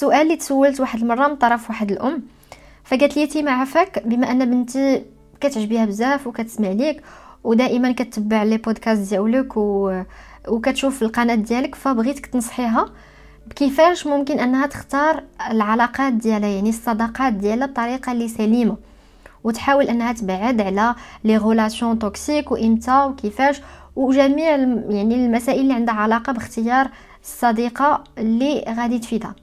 السؤال اللي تسولت واحد المرة من طرف واحد الأم فقالت لي تي عفاك بما أن بنتي كتعجبيها بزاف وكتسمع ليك ودائما كتبع لي بودكاست ديالك و... وكتشوف القناة ديالك فبغيتك تنصحيها كيفاش ممكن أنها تختار العلاقات ديالها يعني الصداقات ديالها بطريقة اللي سليمة وتحاول أنها تبعد على les relations toxiques وامتى وكيفاش وجميع يعني المسائل اللي عندها علاقة باختيار الصديقة اللي غادي تفيدها.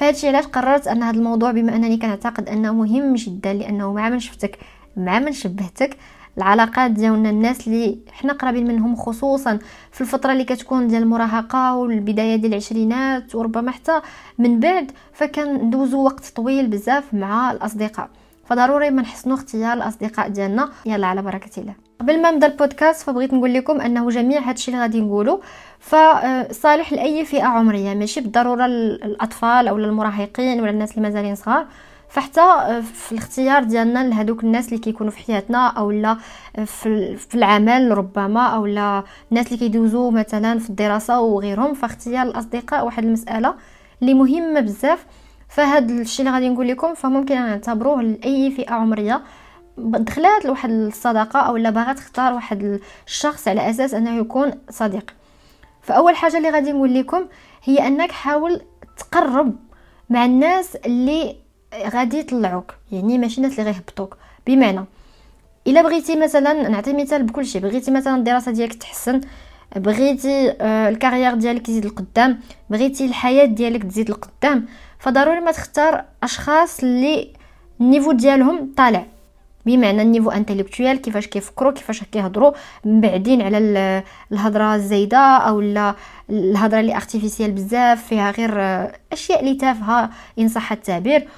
فهادشي علاش قررت أن هذا الموضوع بما أنني كنعتقد أنه مهم جدا لأنه مع من شفتك مع من شبهتك العلاقات ديالنا الناس اللي حنا قرابين منهم خصوصا في الفترة اللي كتكون ديال المراهقة والبداية ديال العشرينات وربما حتى من بعد فكندوزو وقت طويل بزاف مع الأصدقاء. فضروري ما نحسنوا اختيار الأصدقاء ديالنا. يلا على بركة الله. قبل ما نبدأ البودكاست فبغيت نقول لكم أنه جميع هادشي اللي غادي نقوله فصالح لأي فئة عمرية ماشي بالضرورة الأطفال أو المراهقين ولا الناس اللي مازالين صغار. فحتى في الاختيار ديالنا لهذوك الناس اللي كيكونوا في حياتنا أو لا في العمل ربما أو لا الناس اللي كيدوزوا مثلا في الدراسة وغيرهم. فاختيار الأصدقاء واحد المسألة اللي مهمة بزاف. فهاد الشيء اللي غادي نقول لكم فممكن نعتبروه لأي فئة عمرية. دخلات لواحد الصداقة أو لا باغا تختار واحد الشخص على أساس أنه يكون صديق. فأول حاجة اللي غادي نقول لكم هي أنك حاول تقرب مع الناس اللي غادي يطلعوك يعني ماشي الناس اللي غيهبطوك. بمعنى إلا بغيتي مثلا نعطي مثال بكل شيء بغيتي مثلا الدراسة ديالك تحسن بغيتي آه، الكارير ديالك يزيد لقدام بغيتي الحياة ديالك تزيد لقدام فضروري ما تختار أشخاص اللي النيفو ديالهم طالع. بمعنى ال niveau intellectuel كيفاش كيفكروا كيفاش كيهضروا مبعدين على الهضرة الزايدة أو لا الهضرة اللي artificielle بزاف فيها غير أشياء اللي تافهة إن صح التعبير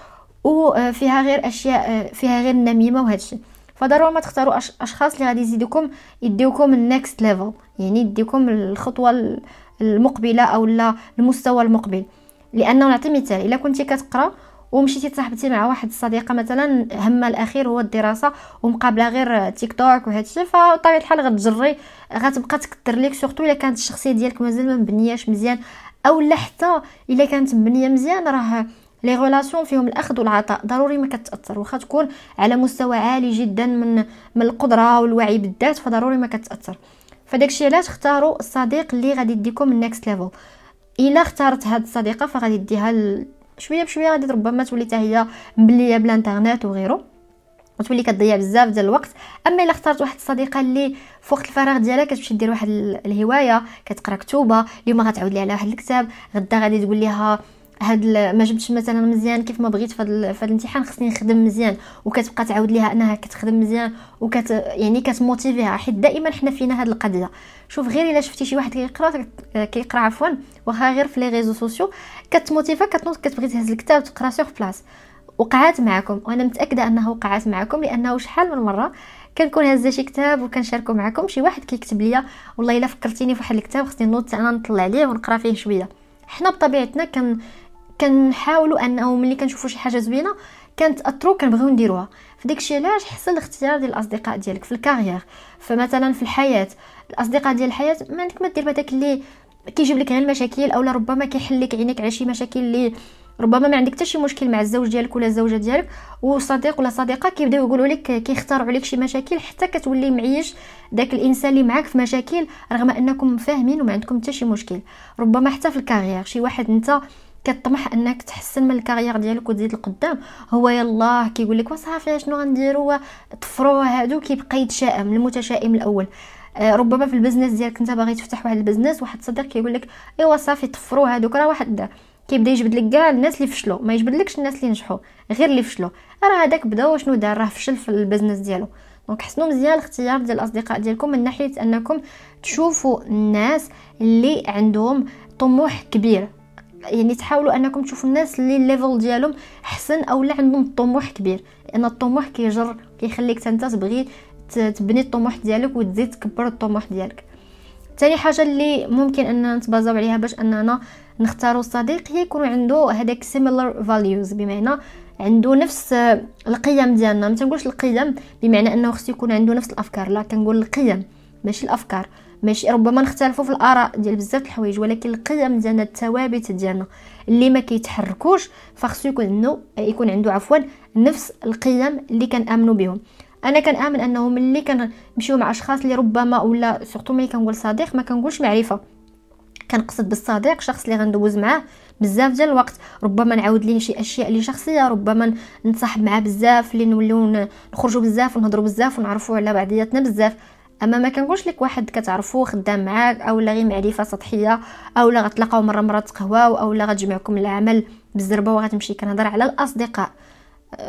وفيها غير أشياء فيها غير النميمه وهادشي فضروري ما تختاروا أشخاص اللي غادي يزيدوكم يديوكم ال next level يعني يديوكم الخطوة المقبلة أو لا المستوى المقبل. لأنه نعطي مثال. إلا كنتي كتقرأ ومشيتي تصاحبتي مع واحد الصديقة مثلا همها الأخير هو الدراسة ومقابلة غير تيك توك وهادشي فطبيعة الحال غتجري غتبقى تكثر ليك surtout إلا كانت الشخصية ديالك مازال ما مبنياش مزيان أو لا حتى إلا كانت مبنية مزيان راه les relations فيهم الأخذ والعطاء ضروري ما كتأثر واخا تكون على مستوى عالي جدا من من القدرة والوعي بالذات فضروري ما كتأثر. فداكشي علاش اختاروا الصديق اللي غادي يديكم ال next level إلا اختارت هاد الصديقة فغادي ديها شوية بشوية غادي ربما تولي حتى هي مبلية بالانترنت وغيره. وتولي كتضيع بزاف ديال الوقت. أما إلا اختارت واحد الصديقة اللي في وقت الفراغ ديالها كتمشي دير واحد الهواية كتقرا كتوبة اليوم غتعاود ليها على واحد الكتاب غدا غادي تقول لها هاد ما جبتش مثلا مزيان كيف ما بغيت في هذا الامتحان خصني نخدم مزيان. وكتبقى تعاود ليها أنها كتخدم مزيان وكت يعني كتموتيفيها. حيت دائما حنا فينا هاد القضية. شوف غير إلا شفتي شي واحد كيقرأ كيقرأ عفوا واخا غير في les réseaux sociaux كتموتيفا كتنوض كتبغي تهز الكتاب تقرأ sur place وقعات معكم وأنا متأكدة انه وقعات معكم لأنه شحال من مرة كنكون هازه شي كتاب وكنشاركو معكم شي واحد كيكتب ليا والله إلا فكرتيني في واحد الكتاب خصني نوض أنا نطلع عليه ونقرأ فيه شوية. حنا بطبيعتنا كن كنحاولوا انه ملي كنشوفوا شي حاجة زوينة كنتاثروا كنبغيو نديروها. فداك الشيء علاش؟ حسن الاختيار ديال الأصدقاء ديالك في ال carrière فمثلا في الحياة الأصدقاء ديال الحياة ما عندك ما دير بهذاك اللي كيجيب لك غير المشاكل اولا ربما كيحل لك عينيك على شي مشاكل اللي ربما ما عندك حتى شي مشكل مع الزوج ديالك ولا الزوجة ديالك وصديق ولا صديقة كيبداو يقولوا لك كيختاروا عليك شي مشاكل حتى كتولي معيش داك الإنسان اللي معاك في مشاكل رغم أنكم فاهمين وما عندكم حتى شي مشكل. ربما حتى في ال carrière شي واحد أنت كطمح أنك تحسن من ال carrière ديالك وتزيد لقدام. هو يلاه كيقول لك وصافي شنو غنديروا طفروا هادو. كيبقى يتشائم المتشائم الأول. آه ربما في ال business ديالك أنت باغي تفتح واحد ال business واحد صديق كيقول لك ايوا صافي طفروا هادوك راه واحد كيبدا يجبد لك كاع الناس اللي فشلوا ما يجبدلكش الناس اللي نجحوا غير اللي فشلوا. راه هذاك بدأ وشنو دار؟ راه فشل في ال business ديالو. donc حسنوا مزيان الاختيار ديال الأصدقاء ديالكم من ناحية أنكم تشوفوا الناس اللي عندهم طموح كبير. يعني تحاولوا أنكم تشوفوا الناس اللي ال level ديالهم حسن أو لا عندهم طموح كبير. لأن الطموح كيجر كيخليك أنت تبغي تبني الطموح ديالك وتزيد تكبر الطموح ديالك. ثاني حاجة اللي ممكن اننا نتبازاو عليها باش أننا نختاروا الصديق هي يكون عنده هذاك similar values بمعنى عنده نفس القيم ديالنا. ما تنقولش القيم بمعنى أنه خصو يكون عنده نفس الأفكار لا كنقول القيم ماشي الأفكار. ماشي ربما نختلفوا في الآراء ديال بزاف الحوايج ولكن القيم ديالنا الثوابت ديالنا اللي ما كيتحركوش فخصو يكون عنده يكون عنده عفوا نفس القيم اللي كنآمنوا بهم. أنا كنآمن أنه ملي كنمشيو مع أشخاص اللي ربما ولا surtout ملي كنقول صديق ما كنقولش معرفة. كنقصد بالصديق شخص اللي غندوز معاه بزاف ديال الوقت. ربما نعاود ليه شي أشياء اللي شخصيه ربما نتصاحب معاه بزاف اللي نوليو نخرجوا بزاف ونهضروا بزاف ونعرفوا على بعضياتنا بزاف. أما ما كنقولش لك واحد كتعرفوا خدام معاك أو لا غير معرفة سطحية أو لا غتلاقاو مرة مرة تقهواو أو لا غتجمعكم العمل بالزربة وغتمشي كنهضر على الأصدقاء.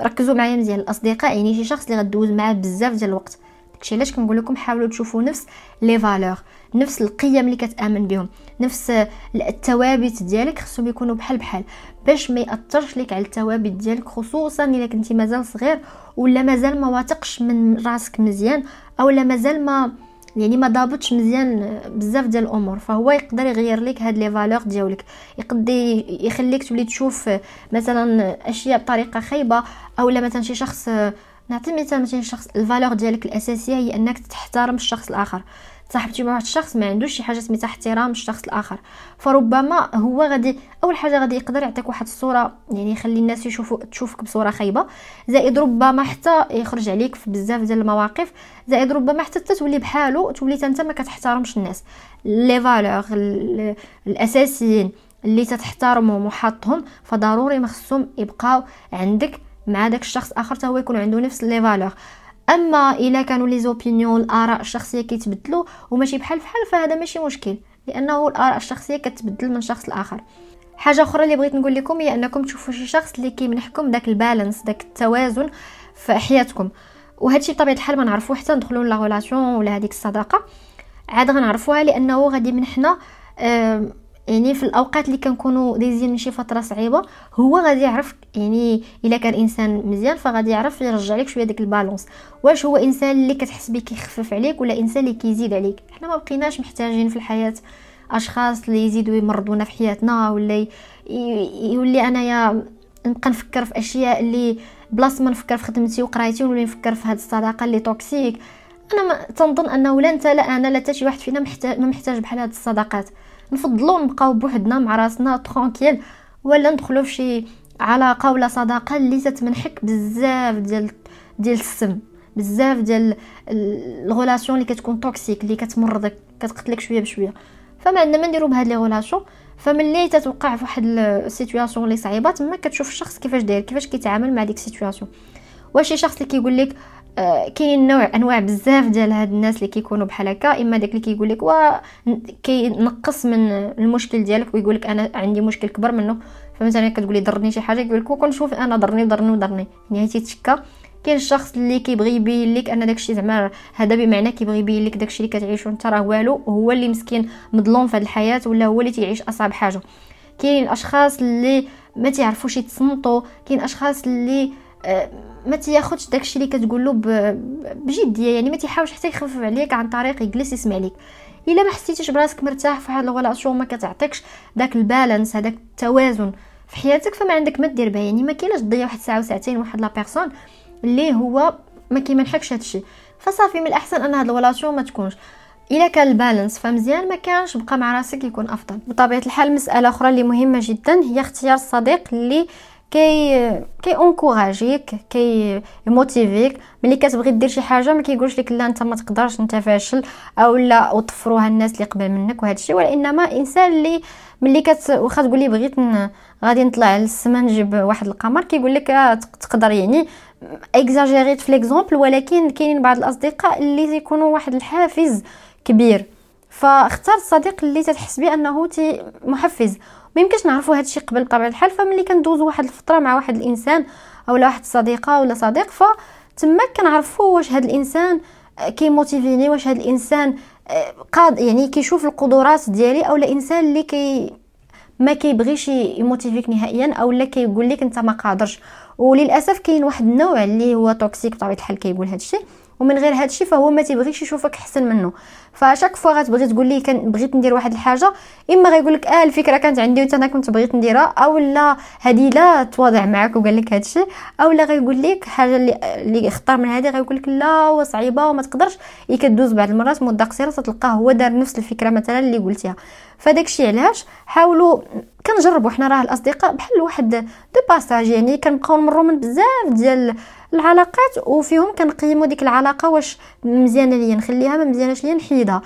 ركزوا معايا مزيان الأصدقاء يعني شي شخص اللي غدوز معاه بزاف ديال الوقت. داكشي علاش كنقول لكم حاولوا تشوفوا نفس لي فالور نفس القيم اللي كتأمن بهم نفس الثوابت ديالك خصهم يكونوا بحال بحال. باش ما يأثرش لك على الثوابت ديالك خصوصا إلا كنتي مازال صغير ولا مازال ما واثقش من راسك مزيان أو لا مازال ما يعني ما ضابطش مزيان بزاف ديال الأمور فهو يقدر يغير لك هاد les valeurs ديالك. يقدر يخليك تولي تشوف مثلا أشياء بطريقة خايبة أو لا مثلا شي شخص نعطي مثال مثلا شخص ال valeur ديالك الأساسية هي أنك تحترم الشخص الآخر. صاحبتي مع واحد الشخص ما عندوش شي حاجة سميتها احترام الشخص الآخر. فربما هو غادي أول حاجة غادي يقدر يعطيك واحد الصورة يعني يخلي الناس يشوفوا تشوفك بصورة خايبة. زائد ربما حتى يخرج عليك في بزاف ديال المواقف. زائد ربما حتى تولي بحالو تولي انت ما كتحترمش الناس. les valeurs الأساسيين اللي تتحترمهم وحاطهم فضروري ما خصهم يبقاو عندك مع داك الشخص آخر حتى هو يكون عنده نفس les valeurs. أما إلا كانوا les opinions الآراء الشخصية كيتبدلوا وماشي بحال بحال فهذا ماشي مشكل لأنه الآراء الشخصية كتبدل من شخص لآخر. حاجة أخرى اللي بغيت نقول لكم هي أنكم تشوفوا شي شخص اللي كيمنحكم داك ال balance داك التوازن في حياتكم. وهادشي بطبيعة الحال ما نعرفوه حتى ندخلوا لا ولا هذيك الصداقة. عاد غنعرفوها لأنه غادي يمنحنا يعني في الأوقات اللي كنكونوا دايزين من شي فترة صعيبة هو غادي يعرف يعني إلا كان إنسان مزيان فغادي يعرف يرجع لك شوية داك البالونس. واش هو إنسان اللي كتحس بيه كيخفف عليك ولا إنسان اللي كيزيد عليك؟ حنا ما بقيناش محتاجين في الحياة أشخاص اللي يزيدوا يمرضونا في حياتنا ولا يولي أنايا نبقى نفكر في أشياء اللي بلاصة ما نفكر في خدمتي وقرايتي ونولي نفكر في هاد الصداقة اللي toxique أنا ما تنظن أنه لا أنت لا أنا لا حتى شي واحد فينا محتاج ما محتاج بحال هاد الصداقات. نفضلوا نبقاو بوحدنا مع راسنا tranquille ولا ندخلوا في شي علاقة ولا صداقة اللي تتمنحك بزاف ديال ديال السم بزاف ديال ال relations اللي كتكون toxique اللي كتمرضك كتقتلك شوية بشوية. فما عندنا ما نديرو بهاد les relations فملي تتوقع في واحد ال situation اللي صعيبة تما كتشوف الشخص كيفاش داير كيفاش كيتعامل مع ديك ال situation واش شي شخص اللي كيقول لك كاين نوع انواع بزاف ديال هاد الناس اللي كيكونوا بحال هكا. إما داك اللي كيقول لك كينقص من المشكل ديالك ويقول لك أنا عندي مشكل كبر منه. فمثلا كتقولي ضرني شي حاجة يقول لك وكنشوف أنا ضرني ضرني وضرني. يعني تيتشكى كاين الشخص اللي كيبغي يبين لك أن داكشي زعما هذا بمعنى كيبغي يبين لك داكشي اللي كتعيشو أنت راه والو هو اللي مسكين مظلوم في هذه الحياة ولا هو اللي تيعيش أصعب حاجة. كاين اشخاص اللي ما تيعرفوش يتصنتوا كاين أشخاص اللي آه ما تياخذش داكشي اللي كتقول له بجديه يعني ما تيحاولش حتى يخفف عليك عن طريق يجلس يسمع ليك. إلا ما حسيتيش براسك مرتاح في هاد ال relation ما كتعطيكش داك ال balance هذاك التوازن في حياتك فما عندك ما دير بها. يعني ما كاينش تضيع واحد ساعة وساعتين واحد la personne اللي هو ما كيمنحكش هادشي فصافي من الأحسن أن هاد ال relation ما تكونش. إلا كان ال balance فمزيان ما كانش بقى مع راسك يكون أفضل. بطبيعة الحال مسألة أخرى اللي مهمة جدا هي اختيار الصديق اللي كي كي encourager ك كي motiver ك ملي كتبغي دير شي حاجة ما كيقولش لك لا انت ما تقدرش انت فاشل أو لا وطفروها الناس اللي قبل منك وهذا الشيء وإنما إنسان اللي ملي كت واخا تقولي بغيت غادي نطلع للسما نجيب واحد القمر كيقول لك آه، تقدر يعني اكزاجيريت في l'exemple ولكن كاينين بعض الأصدقاء اللي يكونوا واحد الحافز كبير. فاختار الصديق اللي تتحس به انه محفز. ما يمكنش نعرفوا هذا الشيء قبل بطبيعه الحال. فملي كندوزو واحد الفترة مع واحد الإنسان أو واحد الصديقة ولا صديق فتما كنعرفوا واش هذا الإنسان كي motiver ني واش هذا الإنسان آه، قاد يعني كيشوف القدرات ديالي أو الانسان اللي كي ما كيبغيش ي motiver ك نهائيا أو لا كيقول لك أنت ما قادرش. وللأسف كاين واحد النوع اللي هو toxique بطبيعه الحال كيقول هذا الشيء ومن غير هذا الشيء فهو ما تيبغيش يشوفك أحسن منه. ف chaque fois غتبغي تقول لي كان بغيت ندير واحد الحاجة إما غيقول لك آه الفكرة كانت عندي وأنت أنا كنت بغيت نديرها أو لا هذه لا تواضع معك وقال لك هذا الشيء أو لا غيقول لك حاجة اللي اللي اختار من هذه غيقول لك لا وصعيبة وما تقدرش. هي كدوز بعض المرات مدة قصيرة تلقاه هو دار نفس الفكرة مثلا اللي قلتيها. فداك الشيء علاش؟ حاولوا كنجربوا حنا راه الأصدقاء بحال واحد de passage يعني كنبقاو نمروا من بزاف ديال العلاقات وفيهم كنقيموا ديك العلاقة واش مزيانه ليا نخليها ما مزياناش ليا نحيدها.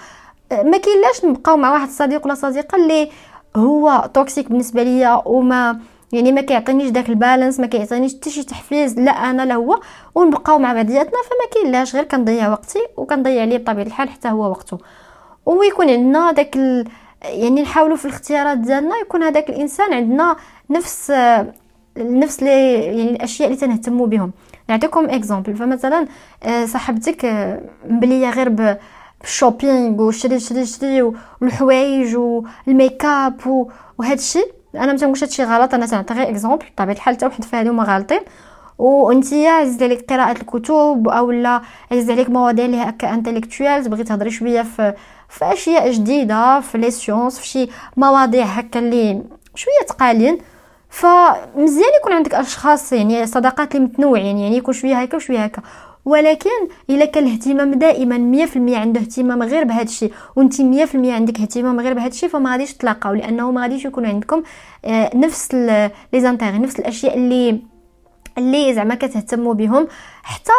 ما كاينلاش نبقاو مع واحد الصديق ولا صديقة اللي هو toxique بالنسبة ليا وما يعني ما كيعطينيش داك ال balance ما كيعطينيش حتى شي تحفيز لا أنا لا هو ونبقاو مع بعضياتنا فما كاينلاش غير كنضيع وقتي وكنضيع ليه بطبيعة الحال حتى هو وقته. ويكون عندنا داك ال... يعني نحاولوا في الاختيارات ديالنا يكون هذاك الإنسان عندنا نفس نفس les يعني الأشياء اللي تنهتموا بهم. نعطيكم exemple فمثلا آه، صاحبتك آه، مبلية غير بال shopping وشري شري شري والحوايج وال make up وهذا الشيء أنا ما تنقولش هادشي غلط. أنا تنعطي غير exemple بطبيعة الحال حتى وحد فهادو ما غالطين. وأنتيا عزيز عليك قراءة الكتب أو لا عزيز عليك مواضيع اللي هكا intellectuel تبغي تهضري شوية في في أشياء جديدة في les sciences في شي مواضيع هكا اللي شوية تقالين. فمزيان يكون عندك أشخاص يعني صداقات اللي متنوعين يعني يكون شوية هكا وشويه هكا. ولكن إلا كان الاهتمام دائما 100% عنده اهتمام غير بهذا الشيء وانت 100% عندك اهتمام غير بهذا الشيء فما غاديش تلاقاو لأنه ما غاديش يكون عندكم آه، نفس les intérêts نفس الأشياء اللي اللي زعما كتهتموا بهم حتى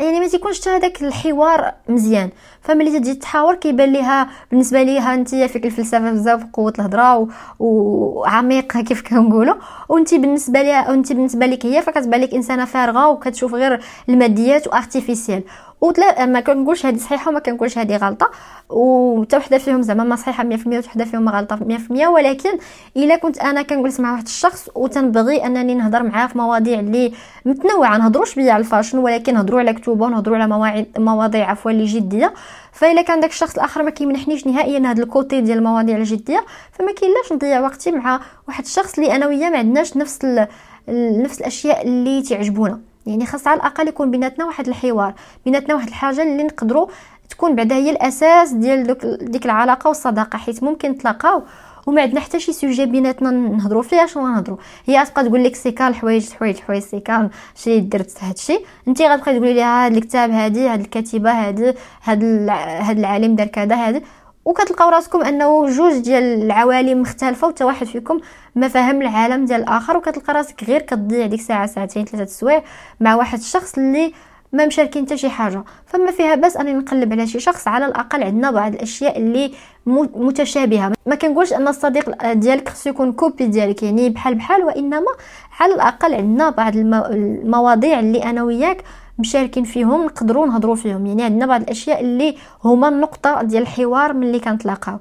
يعني ما تيكونش حتى هذاك الحوار مزيان. فملي تجي تحاور كيبان ليها بالنسبة ليها انت فيك الفلسفة بزاف قوه الهضرة وعميقه كيف كنقولوا. وانت بالنسبة ليها وانت بالنسبة لك هي فكتبان لك إنسانة فارغة وكتشوف غير الماديات وارتيفيسيال وثلاث ما كنقولش هذه صحيحة وما كنقولش هذه غلطة. وحتى وحدة فيهم زعما ما صحيحة 100% وحدة فيهم غلطة 100% ولكن إلا كنت أنا كنجلس مع واحد الشخص وتنبغي أنني نهضر معاه في مواضيع اللي متنوعة. نهضروش بيا على ال fashion ولكن نهضروا على كتب ونهضروا على مواضيع عفوا اللي جديه فإلا كان داك الشخص الآخر ما كيمنحنيش نهائيا هذا ال côté ديال المواضيع الجديه فما كاينلاش نضيع وقتي مع واحد الشخص اللي أنا وياه ما عندناش نفس نفس الأشياء اللي تعجبونا. يعني خاص على الأقل يكون بيناتنا واحد الحوار بيناتنا واحد الحاجة اللي نقدروا تكون بعدا هي الأساس ديال ديك العلاقة والصداقة حيت ممكن تلاقاو وما عندنا حتى شي sujet بيناتنا نهضروا. فيه شنو غنهضروا هي تبقى تقول لك سيكان الحوايج حوايج حوايج سيكان شي درت هادشي. انت غتبقى تقولي لي هاد الكتاب هادي هاد الكاتبة هادي هاد العالم دار كذا هادي. وكتلقاو راسكم أنه جوج ديال العوالم مختلفة وتا واحد فيكم ما فاهم العالم ديال الآخر. وكتلقى راسك غير كتضيع ديك ساعه ساعتين ثلاثة سوايع مع واحد الشخص اللي ما مشاركين حتى شي حاجة. فما فيها بس أنني نقلب على شي شخص على الأقل عندنا بعض الأشياء اللي متشابهة. ما كنقولش أن الصديق ديالك خصو يكون كوبي ديالك يعني بحال بحال وإنما على الأقل عندنا بعض المواضيع اللي أنا وياك مشاركين فيهم نقدروا نهضروا فيهم. يعني عندنا بعض الأشياء اللي هما النقطة ديال الحوار ملي كنتلاقاو.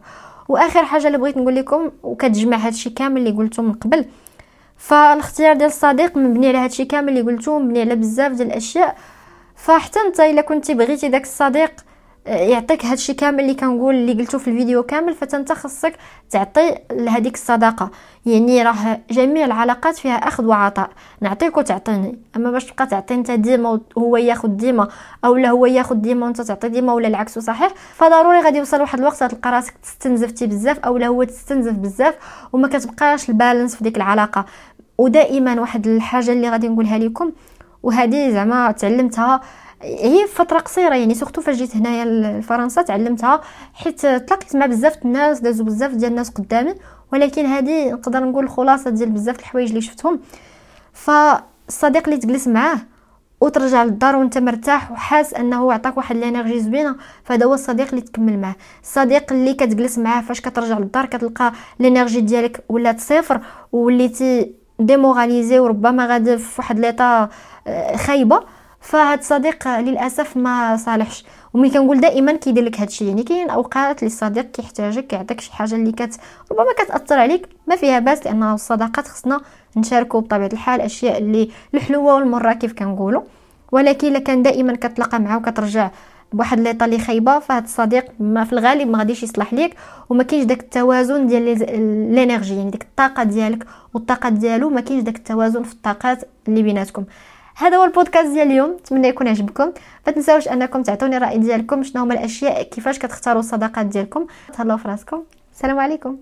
وآخر حاجة اللي بغيت نقول لكم وكتجمع هادشي كامل اللي قلته من قبل فالاختيار ديال الصديق مبني على هادشي كامل اللي قلته مبني على بزاف ديال الأشياء. فحتى أنت إلا كنتي بغيتي داك الصديق يعطيك هادشي كامل اللي كنقول اللي قلته في الفيديو كامل فأنت خصك تعطي لهذيك الصداقة. يعني راه جميع العلاقات فيها أخذ وعطاء. نعطيك وتعطيني. أما باش تبقى تعطي أنت ديما وهو ياخذ ديما أو لا هو ياخذ ديما وأنت تعطي ديما ولا العكس صحيح؟ فضروري غادي يوصل واحد الوقت تلقى راسك تستنزفتي بزاف أو لا هو تستنزف بزاف وما كتبقاش ال balance في ديك العلاقة. ودائما واحد الحاجة اللي غادي نقولها لكم وهذه زعما تعلمتها هي فترة قصيرة يعني surtout فاش جيت هنايا لفرنسا تعلمتها حيت تلاقيت مع بزاف الناس دازو بزاف ديال الناس قدامي ولكن هذه نقدر نقول الخلاصة ديال بزاف الحوايج اللي شفتهم. فالصديق اللي تجلس معاه وترجع للدار وانت مرتاح وحاس أنه عطاك واحد ال energy زوينة فهذا هو الصديق اللي تكمل معاه. الصديق اللي كتجلس معاه فاش كترجع للدار كتلقى ال energy ديالك ولات صفر وليتي démoralisé وربما غادي في واحد l'état آه، خايبة. فهاد الصديق للأسف ما صالحش. وملي كنقول دائما كيدير لك هادشي. يعني كاين أوقات اللي الصديق كيحتاجك كيعطيك شي حاجة اللي كت ربما كتأثر عليك ما فيها باس لأن الصداقات خصنا نشاركوا بطبيعة الحال أشياء اللي الحلوة والمرة كيف كنقولوا ولكن إلا كان دائما كتلاقى معاه وكترجع بواحد ليطا اللي خايبة فهاد الصديق ما في الغالب ما غاديش يصلح ليك وما كاينش داك التوازن ديال الإنرجي يعني ديك الطاقة ديالك. والطاقة ديالو ما كاينش داك التوازن في الطاقات اللي بيناتكم. هذا هو البودكاست ديال اليوم. نتمنى يكون عجبكم. ما تنساوش أنكم تعطوني الراي ديالكم شنو هما الأشياء كيفاش كتختاروا الصداقات ديالكم. تهلاو في راسكم. السلام عليكم.